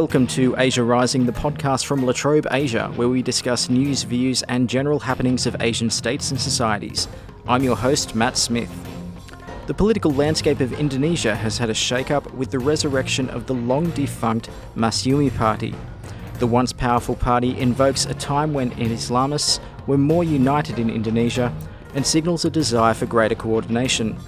Welcome to Asia Rising, the podcast from La Trobe Asia, where we discuss news, views, and general happenings of Asian states and societies. I'm your host, Matt Smith. The political landscape of Indonesia has had a shake-up with the resurrection of the long defunct Masyumi Party. The once powerful party invokes a time when Islamists were more united in Indonesia and signals a desire for greater coordination.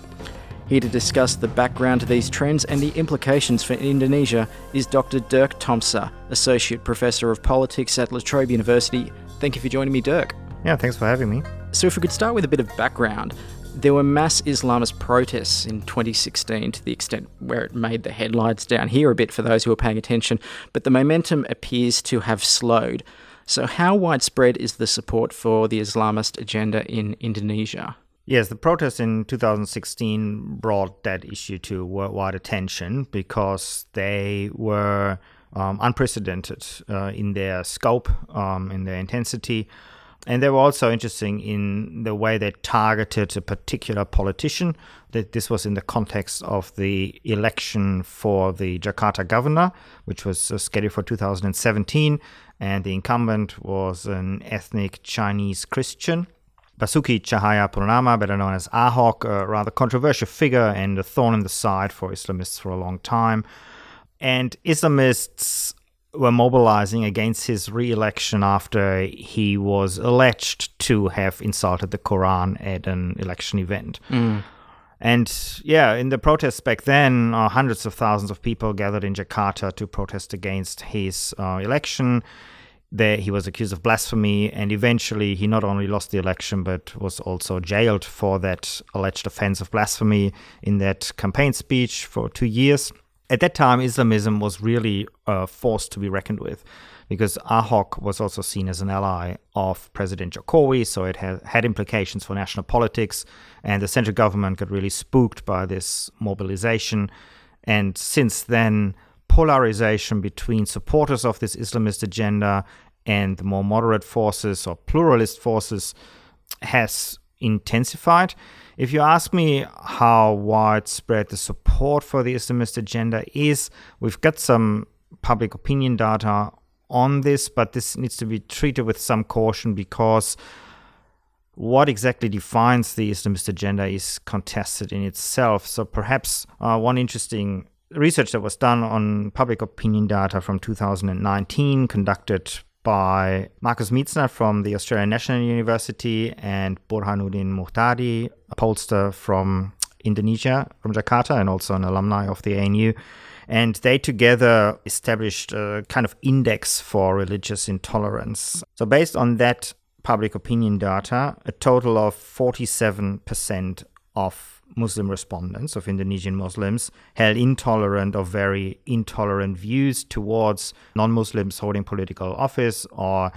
Here to discuss the background to these trends and the implications for Indonesia is Dr. Dirk Tomsa, Associate Professor of Politics at La Trobe University. Thank you for joining me, Dirk. Yeah, thanks for having me. So, if we could start with a bit of background, there were mass Islamist protests in 2016 to the extent where it made the headlines down here a bit for those who are paying attention, but the momentum appears to have slowed. So, how widespread is the support for the Islamist agenda in Indonesia? Yes, the protests in 2016 brought that issue to worldwide attention because they were um, unprecedented uh, in their scope, um, in their intensity. And they were also interesting in the way they targeted a particular politician. That this was in the context of the election for the Jakarta governor, which was uh, scheduled for 2017, and the incumbent was an ethnic Chinese Christian Basuki Tjahaja Purnama, better known as Ahok, a rather controversial figure and a thorn in the side for Islamists for a long time. And Islamists were mobilizing against his re election after he was alleged to have insulted the Quran at an election event. Mm. And yeah, in the protests back then, uh, hundreds of thousands of people gathered in Jakarta to protest against his uh, election there he was accused of blasphemy and eventually he not only lost the election but was also jailed for that alleged offense of blasphemy in that campaign speech for two years. At that time islamism was really uh, a force to be reckoned with because ahok was also seen as an ally of president jokowi so it had, had implications for national politics and the central government got really spooked by this mobilization. And since then polarization between supporters of this Islamist agenda and the more moderate forces or pluralist forces has intensified. If you ask me how widespread the support for the Islamist agenda is, we've got some public opinion data on this, but this needs to be treated with some caution because what exactly defines the Islamist agenda is contested in itself. So perhaps uh, one interesting research that was done on public opinion data from 2019, conducted by Markus Mietzner from the Australian National University and Burhanuddin Muhtadi, a pollster from Indonesia, from Jakarta, and also an alumni of the ANU. And they together established a kind of index for religious intolerance. So, based on that public opinion data, a total of 47% of Muslim respondents, of Indonesian Muslims, held intolerant or very intolerant views towards non Muslims holding political office or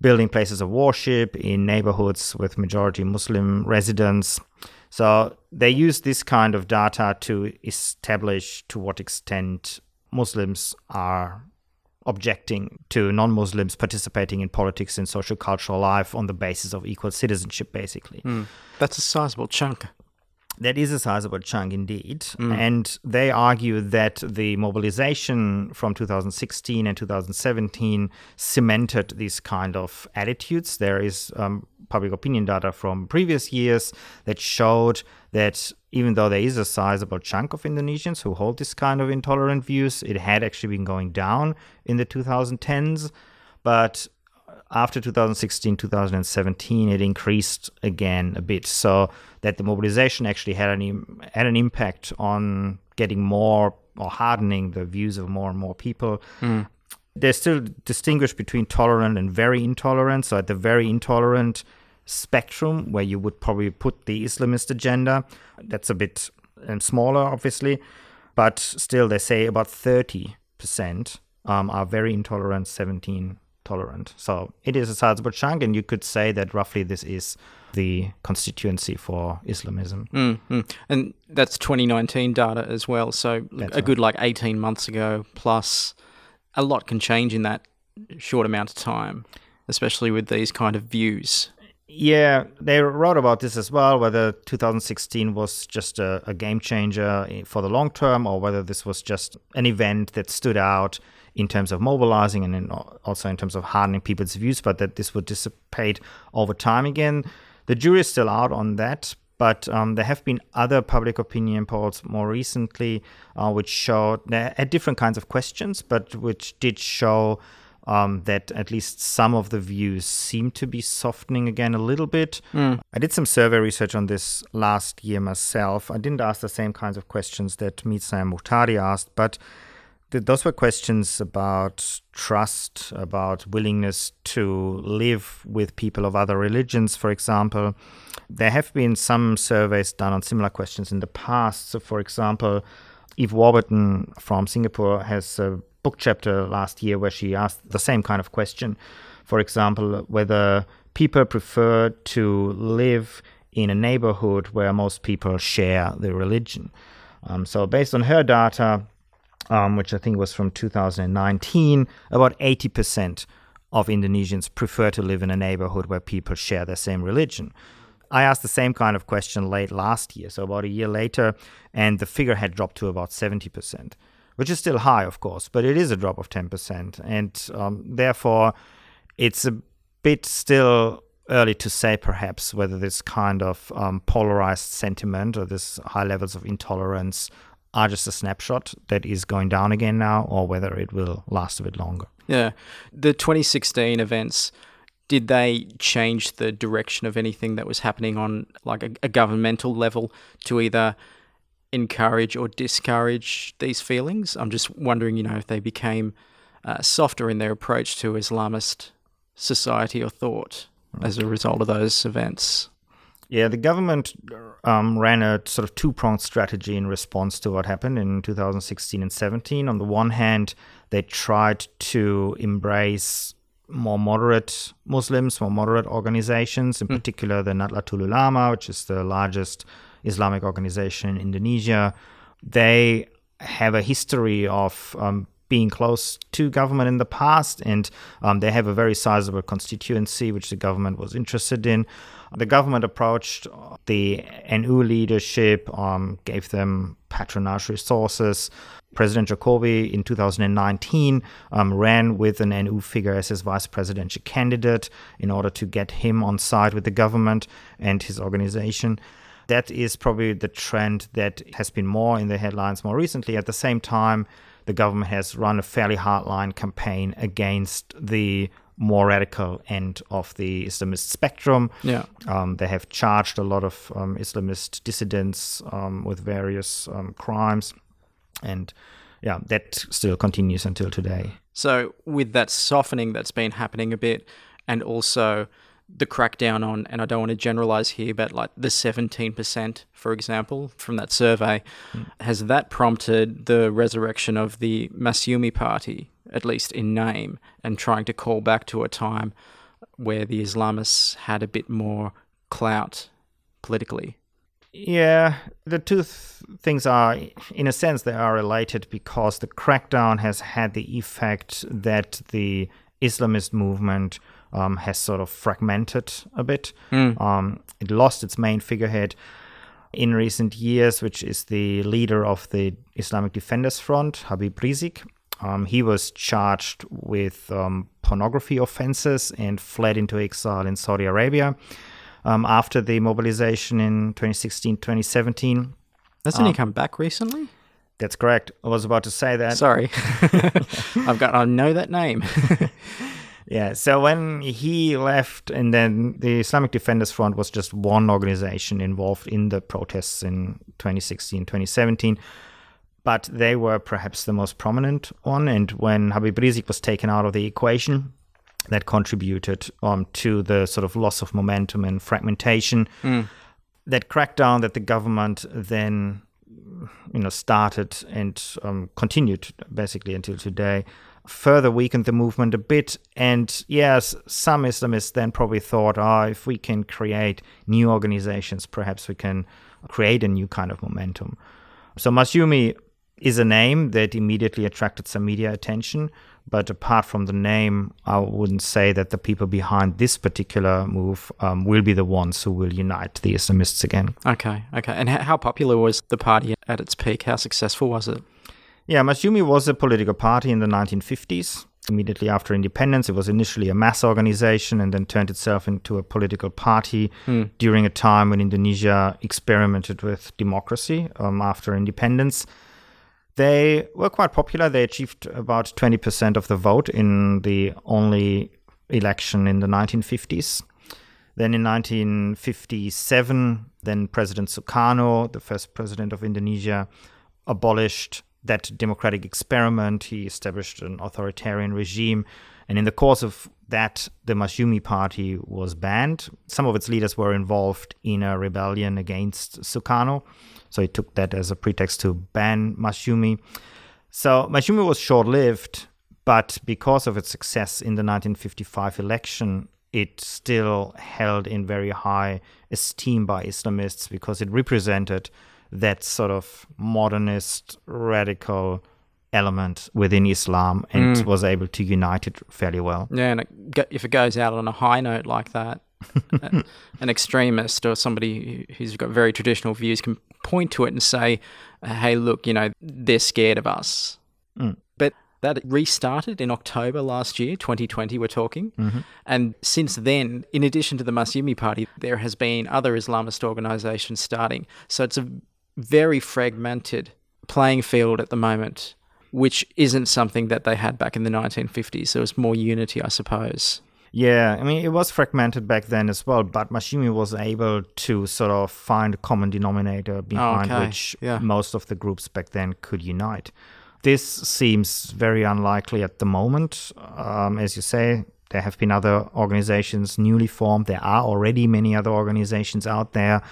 building places of worship in neighborhoods with majority Muslim residents. So they use this kind of data to establish to what extent Muslims are objecting to non Muslims participating in politics and social cultural life on the basis of equal citizenship, basically. Mm. That's a sizable chunk. That is a sizable chunk indeed. Mm. And they argue that the mobilization from 2016 and 2017 cemented these kind of attitudes. There is um, public opinion data from previous years that showed that even though there is a sizable chunk of Indonesians who hold this kind of intolerant views, it had actually been going down in the 2010s. But after 2016 2017 it increased again a bit so that the mobilization actually had an had an impact on getting more or hardening the views of more and more people mm. there's still distinguish between tolerant and very intolerant so at the very intolerant spectrum where you would probably put the islamist agenda that's a bit um, smaller obviously but still they say about 30% um, are very intolerant 17 tolerant. So it is a sizable chunk, and you could say that roughly this is the constituency for Islamism. Mm-hmm. And that's 2019 data as well. So that's a right. good like 18 months ago, plus a lot can change in that short amount of time, especially with these kind of views. Yeah, they wrote about this as well, whether 2016 was just a, a, game changer for the long term or whether this was just an event that stood out in terms of mobilizing and in, also in terms of hardening people's views, but that this would dissipate over time again. The jury is still out on that, but um, there have been other public opinion polls more recently uh, which showed at different kinds of questions, but which did show um, that at least some of the views seem to be softening again a little bit. Mm. I did some survey research on this last year myself. I didn't ask the same kinds of questions that Mietzner and Muhtadi asked, but those were questions about trust, about willingness to live with people of other religions, for example. There have been some surveys done on similar questions in the past. So, for example, Eve Warburton from Singapore has a book chapter last year where she asked the same kind of question. For example, whether people prefer to live in a neighborhood where most people share the religion. Um, so, based on her data, um, which I think was from 2019, about 80% of Indonesians prefer to live in a neighborhood where people share the same religion. I asked the same kind of question late last year, so about a year later, and the figure had dropped to about 70% which is still high, of course, but it is a drop of 10%. And um, therefore, it's a bit still early to say, perhaps, whether this kind of um, polarized sentiment or this high levels of intolerance are just a snapshot that is going down again now, or whether it will last a bit longer. Yeah. The 2016 events did they change the direction of anything that was happening on like a, a, governmental level to either encourage or discourage these feelings. I'm just wondering, you know, if they became uh, softer in their approach to Islamist society or thought as a result of those events. Yeah, the government um, ran a sort of two pronged strategy in response to what happened in 2016 and 17. On the one hand, they tried to embrace more moderate Muslims, more moderate organizations, in mm. particular the Nahdlatul Ulama, which is the largest Islamic organization in Indonesia. They have a history of um, being close to government in the past, and um, they have a very sizable constituency which the government was interested in. The government approached the NU leadership, um, gave them patronage resources. President Jokowi in 2019 um, ran with an NU figure as his vice presidential candidate in order to get him on side with the government and his organization that is probably the trend that has been more in the headlines more recently. At the same time, the government has run a fairly hardline campaign against the more radical end of the Islamist spectrum. Yeah. Um, they have charged a lot of um, Islamist dissidents um, with various um, crimes. And yeah, that still continues until today. So, with that softening that's been happening a bit, and also the crackdown on, and I don't want to generalize here, but like the 17%, for example, from that survey, mm. has that prompted the resurrection of the Masyumi party, at least in name, and trying to call back to a time where the Islamists had a bit more clout politically? Yeah, the two th- things are, in a sense, they are related because the crackdown has had the effect that the Islamist movement um, has sort of fragmented a bit. Mm. Um, it lost its main figurehead in recent years, which is the leader of the Islamic Defenders Front, Habib Rizieq. Um, he was charged with um, pornography offenses and fled into exile in Saudi Arabia um, after the mobilization in 2016 2017. Doesn't he um, come back recently? That's correct. I was about to say that. Sorry. I've got, I know that name. Yeah, so when he left, and then the Islamic Defenders Front was just one organization involved in the protests in 2016, 2017, but they were perhaps the most prominent one. And when Habib Rizieq was taken out of the equation, that contributed um, to the sort of loss of momentum and fragmentation. Mm. That crackdown that the government then, you know, started and um, continued basically until today further weakened the movement a bit. And yes, some Islamists then probably thought, oh, if we can create new organizations, perhaps we can create a new kind of momentum. So Masyumi is a name that immediately attracted some media attention. But apart from the name, I wouldn't say that the people behind this particular move um, will be the ones who will unite the Islamists again. Okay, okay. And how popular was the party at its peak? How successful was it? Yeah, Masyumi was a political party in the 1950s. Immediately after independence, it was initially a mass organization and then turned itself into a political party Mm. during a time when Indonesia experimented with democracy um, after independence. They were quite popular. They achieved about 20% of the vote in the only election in the 1950s. Then in 1957, then President Sukarno, the first president of Indonesia, abolished that democratic experiment. He established an authoritarian regime. And in the course of that, the Masyumi party was banned. Some of its leaders were involved in a rebellion against Sukarno. So he took that as a pretext to ban Masyumi. So Masyumi was short lived, but because of its success in the 1955 election, it still held in very high esteem by Islamists because it represented that sort of modernist radical element within Islam and Mm. was able to unite it fairly well. Yeah, and it, if it goes out on a high note like that, an extremist or somebody who- who's got very traditional views can point to it and say, "Hey, look, you know, they're scared of us." Mm. But that restarted in October last year, 2020. We're talking, and since then, in addition to the Masyumi Party, there has been other Islamist organisations starting. So it's a very fragmented playing field at the moment, which isn't something that they had back in the 1950s. There was more unity, I suppose. Yeah, I mean, it was fragmented back then as well, but Masyumi was able to sort of find a common denominator behind okay. which Yeah. most of the groups back then could unite. This seems very unlikely at the moment. Um, as you say, there have been other organizations newly formed. There are already many other organizations out there.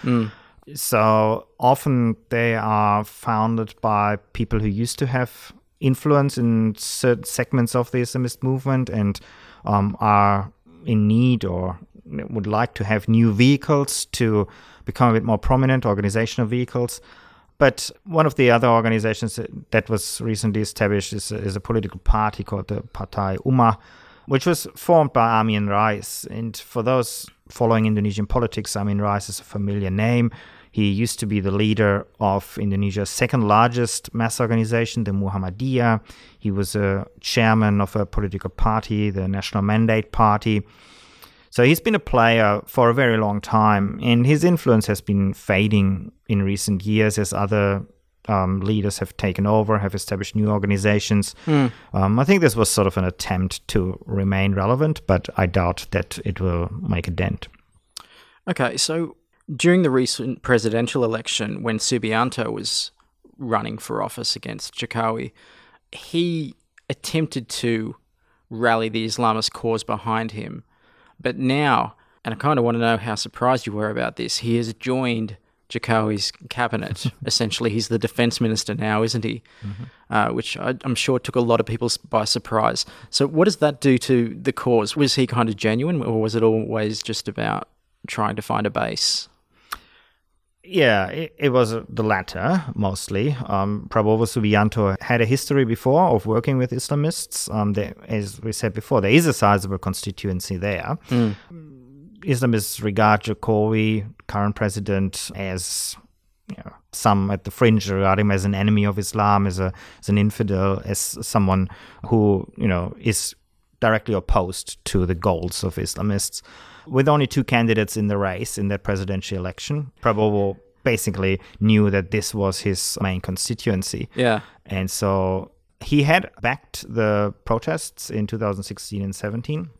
So often they are founded by people who used to have influence in certain segments of the Islamist movement and um, are in need or would like to have new vehicles to become a bit more prominent, organizational vehicles. But one of the other organizations that- was recently established is a, is a political party called the Partai Ummat, which was formed by Amien Rais. And for those following Indonesian politics, Amien Rais is a familiar name. He used to be the leader of Indonesia's second largest mass organization, the Muhammadiyah. He was a chairman of a political party, the National Mandate Party. So he's been a player for a very long time, and his influence has been fading in recent years as other um, leaders have taken over, have established new organizations. Um, I think this was sort of an attempt to remain relevant, but I doubt that it will make a dent. Okay, so during the recent presidential election, when Subianto was running for office against Jokowi, he attempted to rally the Islamist cause behind him. But now, and I kind of want to know how surprised you were about this, he has joined Jokowi's cabinet. Essentially, he's the defense minister now, isn't he? Uh, which I, I'm sure took a lot of people by surprise. So, what does that do to the cause? Was he kind of genuine, or was it always just about trying to find a base? Yeah, it, it was the latter mostly. Um, Prabowo Subianto had a history before of working with Islamists. Um, there, as we said before, there is a sizable constituency there. Islamists regard Jokowi, current president, as you know, some at the fringe regard him as an enemy of Islam, as a as an infidel, as someone who you know is directly opposed to the goals of Islamists. With only two candidates in the race in that presidential election, Prabowo basically knew that this was his main constituency. Yeah. And so he had backed the protests in 2016 and 17.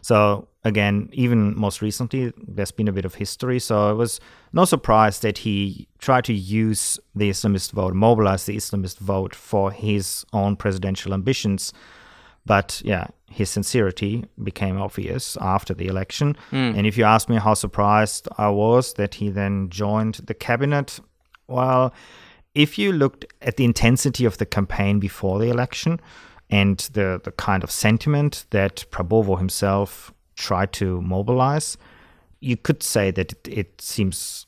So again, even most recently, there's been a bit of history. So it was no surprise that he tried to use the Islamist vote, mobilize the Islamist vote for his own presidential ambitions. But yeah, his sincerity became obvious after the election. Hmm. And if you ask me how surprised I was that he then joined the cabinet, well, if you looked at the intensity of the campaign before the election and the, the kind of sentiment that Prabowo himself tried to mobilize, you could say that it, it seems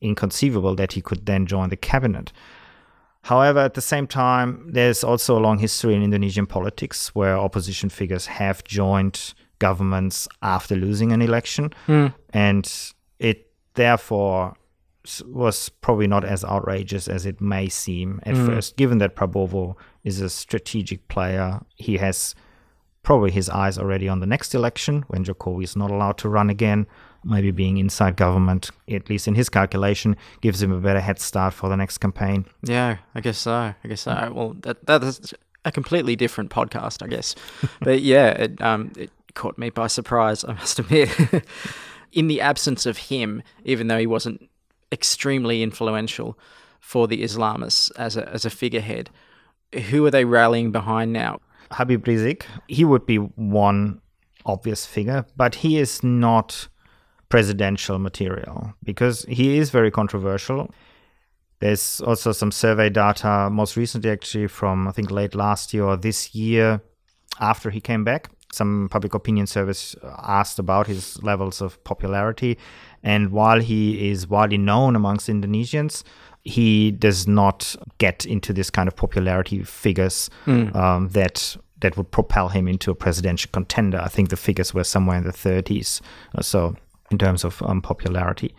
inconceivable that he could then join the cabinet. However, at the same time, there's also a long history in Indonesian politics where opposition figures have joined governments after losing an election. And it therefore was probably not as outrageous as it may seem at Mm. first, given that Prabowo is a strategic player. He has probably his eyes already on the next election when Jokowi is not allowed to run again. Maybe being inside government, at least in his calculation, gives him a better head start for the next campaign. Yeah, I guess so. I guess so. Well, that that is a completely different podcast, I guess. but yeah, it um it caught me by surprise. I must admit. In the absence of him, even though he wasn't extremely influential for the Islamists as a as a figurehead, who are they rallying behind now? Habib Rizieq, he would be one obvious figure, but he is not presidential material because he is very controversial. There's also some survey data, most recently actually from I think late last year or this year, after he came back. Some public opinion service asked about his levels of popularity, and while he is widely known amongst Indonesians, he does not get into this kind of popularity figures um, that that would propel him into a presidential contender. I think the figures were somewhere in the 30s so in terms of um, popularity.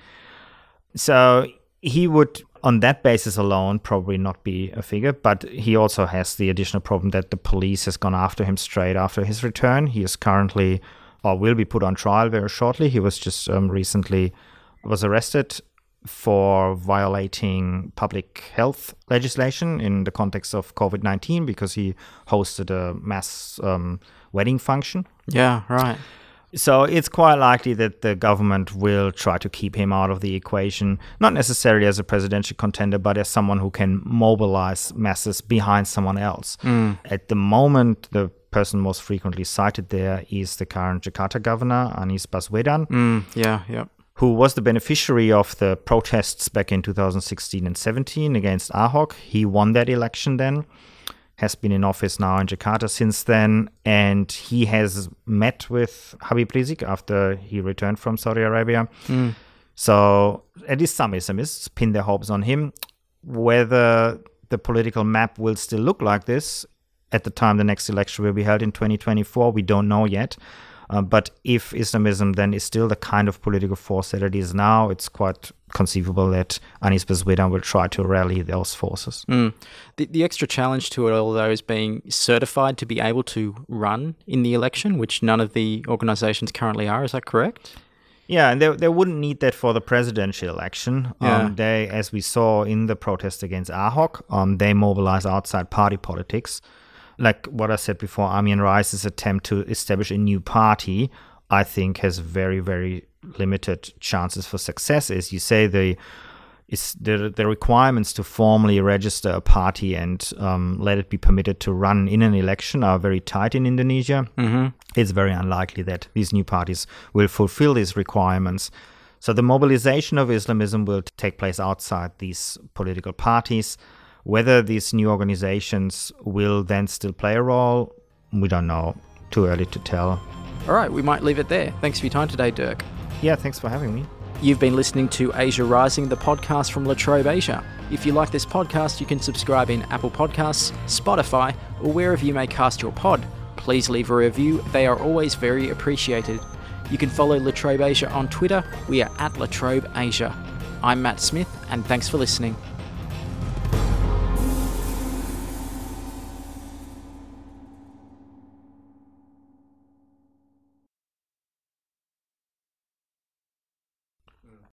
So he would, on that basis alone, probably not be a figure. But he also has the additional problem that the police has gone after him straight after his return. He is currently, or will be put on trial very shortly. He was just um, recently was arrested for violating public health legislation in the context of COVID nineteen because he hosted a mass um, wedding function. Yeah, right. So it's quite likely that the government will try to keep him out of the equation, not necessarily as a presidential contender, but as someone who can mobilize masses behind someone else. At the moment, the person most frequently cited there is the current Jakarta governor, Anies Baswedan, Mm, yeah, yep. who was the beneficiary of the protests back in 2016 and 17 against Ahok. He won that election then, has been in office now in Jakarta since then, and he has met with Habib Rizieq after he returned from Saudi Arabia. Hmm. So at least some Islamists pin their hopes on him. Whether the political map will still look like this at the time the next election will be held in 2024, we don't know yet. Uh, but if Islamism then is still the kind of political force that it is now, it's quite conceivable that Anies Baswedan will try to rally those forces. Mm. The, the extra challenge to it all, though, is being certified to be able to run in the election, which none of the organisations currently are. Is that correct? Yeah, and they, they wouldn't need that for the presidential election. Yeah. Um, they, as we saw in the protest against Ahok, um, they mobilize outside party politics. Like what I said before, Amien Rais's attempt to establish a new party, I think, has very, very limited chances for success. As you say, the is the the requirements to formally register a party and um, let it be permitted to run in an election are very tight in Indonesia. Mm-hmm. It's very unlikely that these new parties will fulfill these requirements. So the mobilization of Islamism will take place outside these political parties. Whether these new organizations will then still play a role, we don't know. Too early to tell. All right, we might leave it there. Thanks for your time today, Dirk. Yeah, thanks for having me. You've been listening to Asia Rising, the podcast from La Trobe Asia. If you like this podcast, you can subscribe in Apple Podcasts, Spotify, or wherever you may cast your pod. Please leave a review, they are always very appreciated. You can follow La Trobe Asia on Twitter. We are at Latrobe Asia. I'm Matt Smith, and thanks for listening.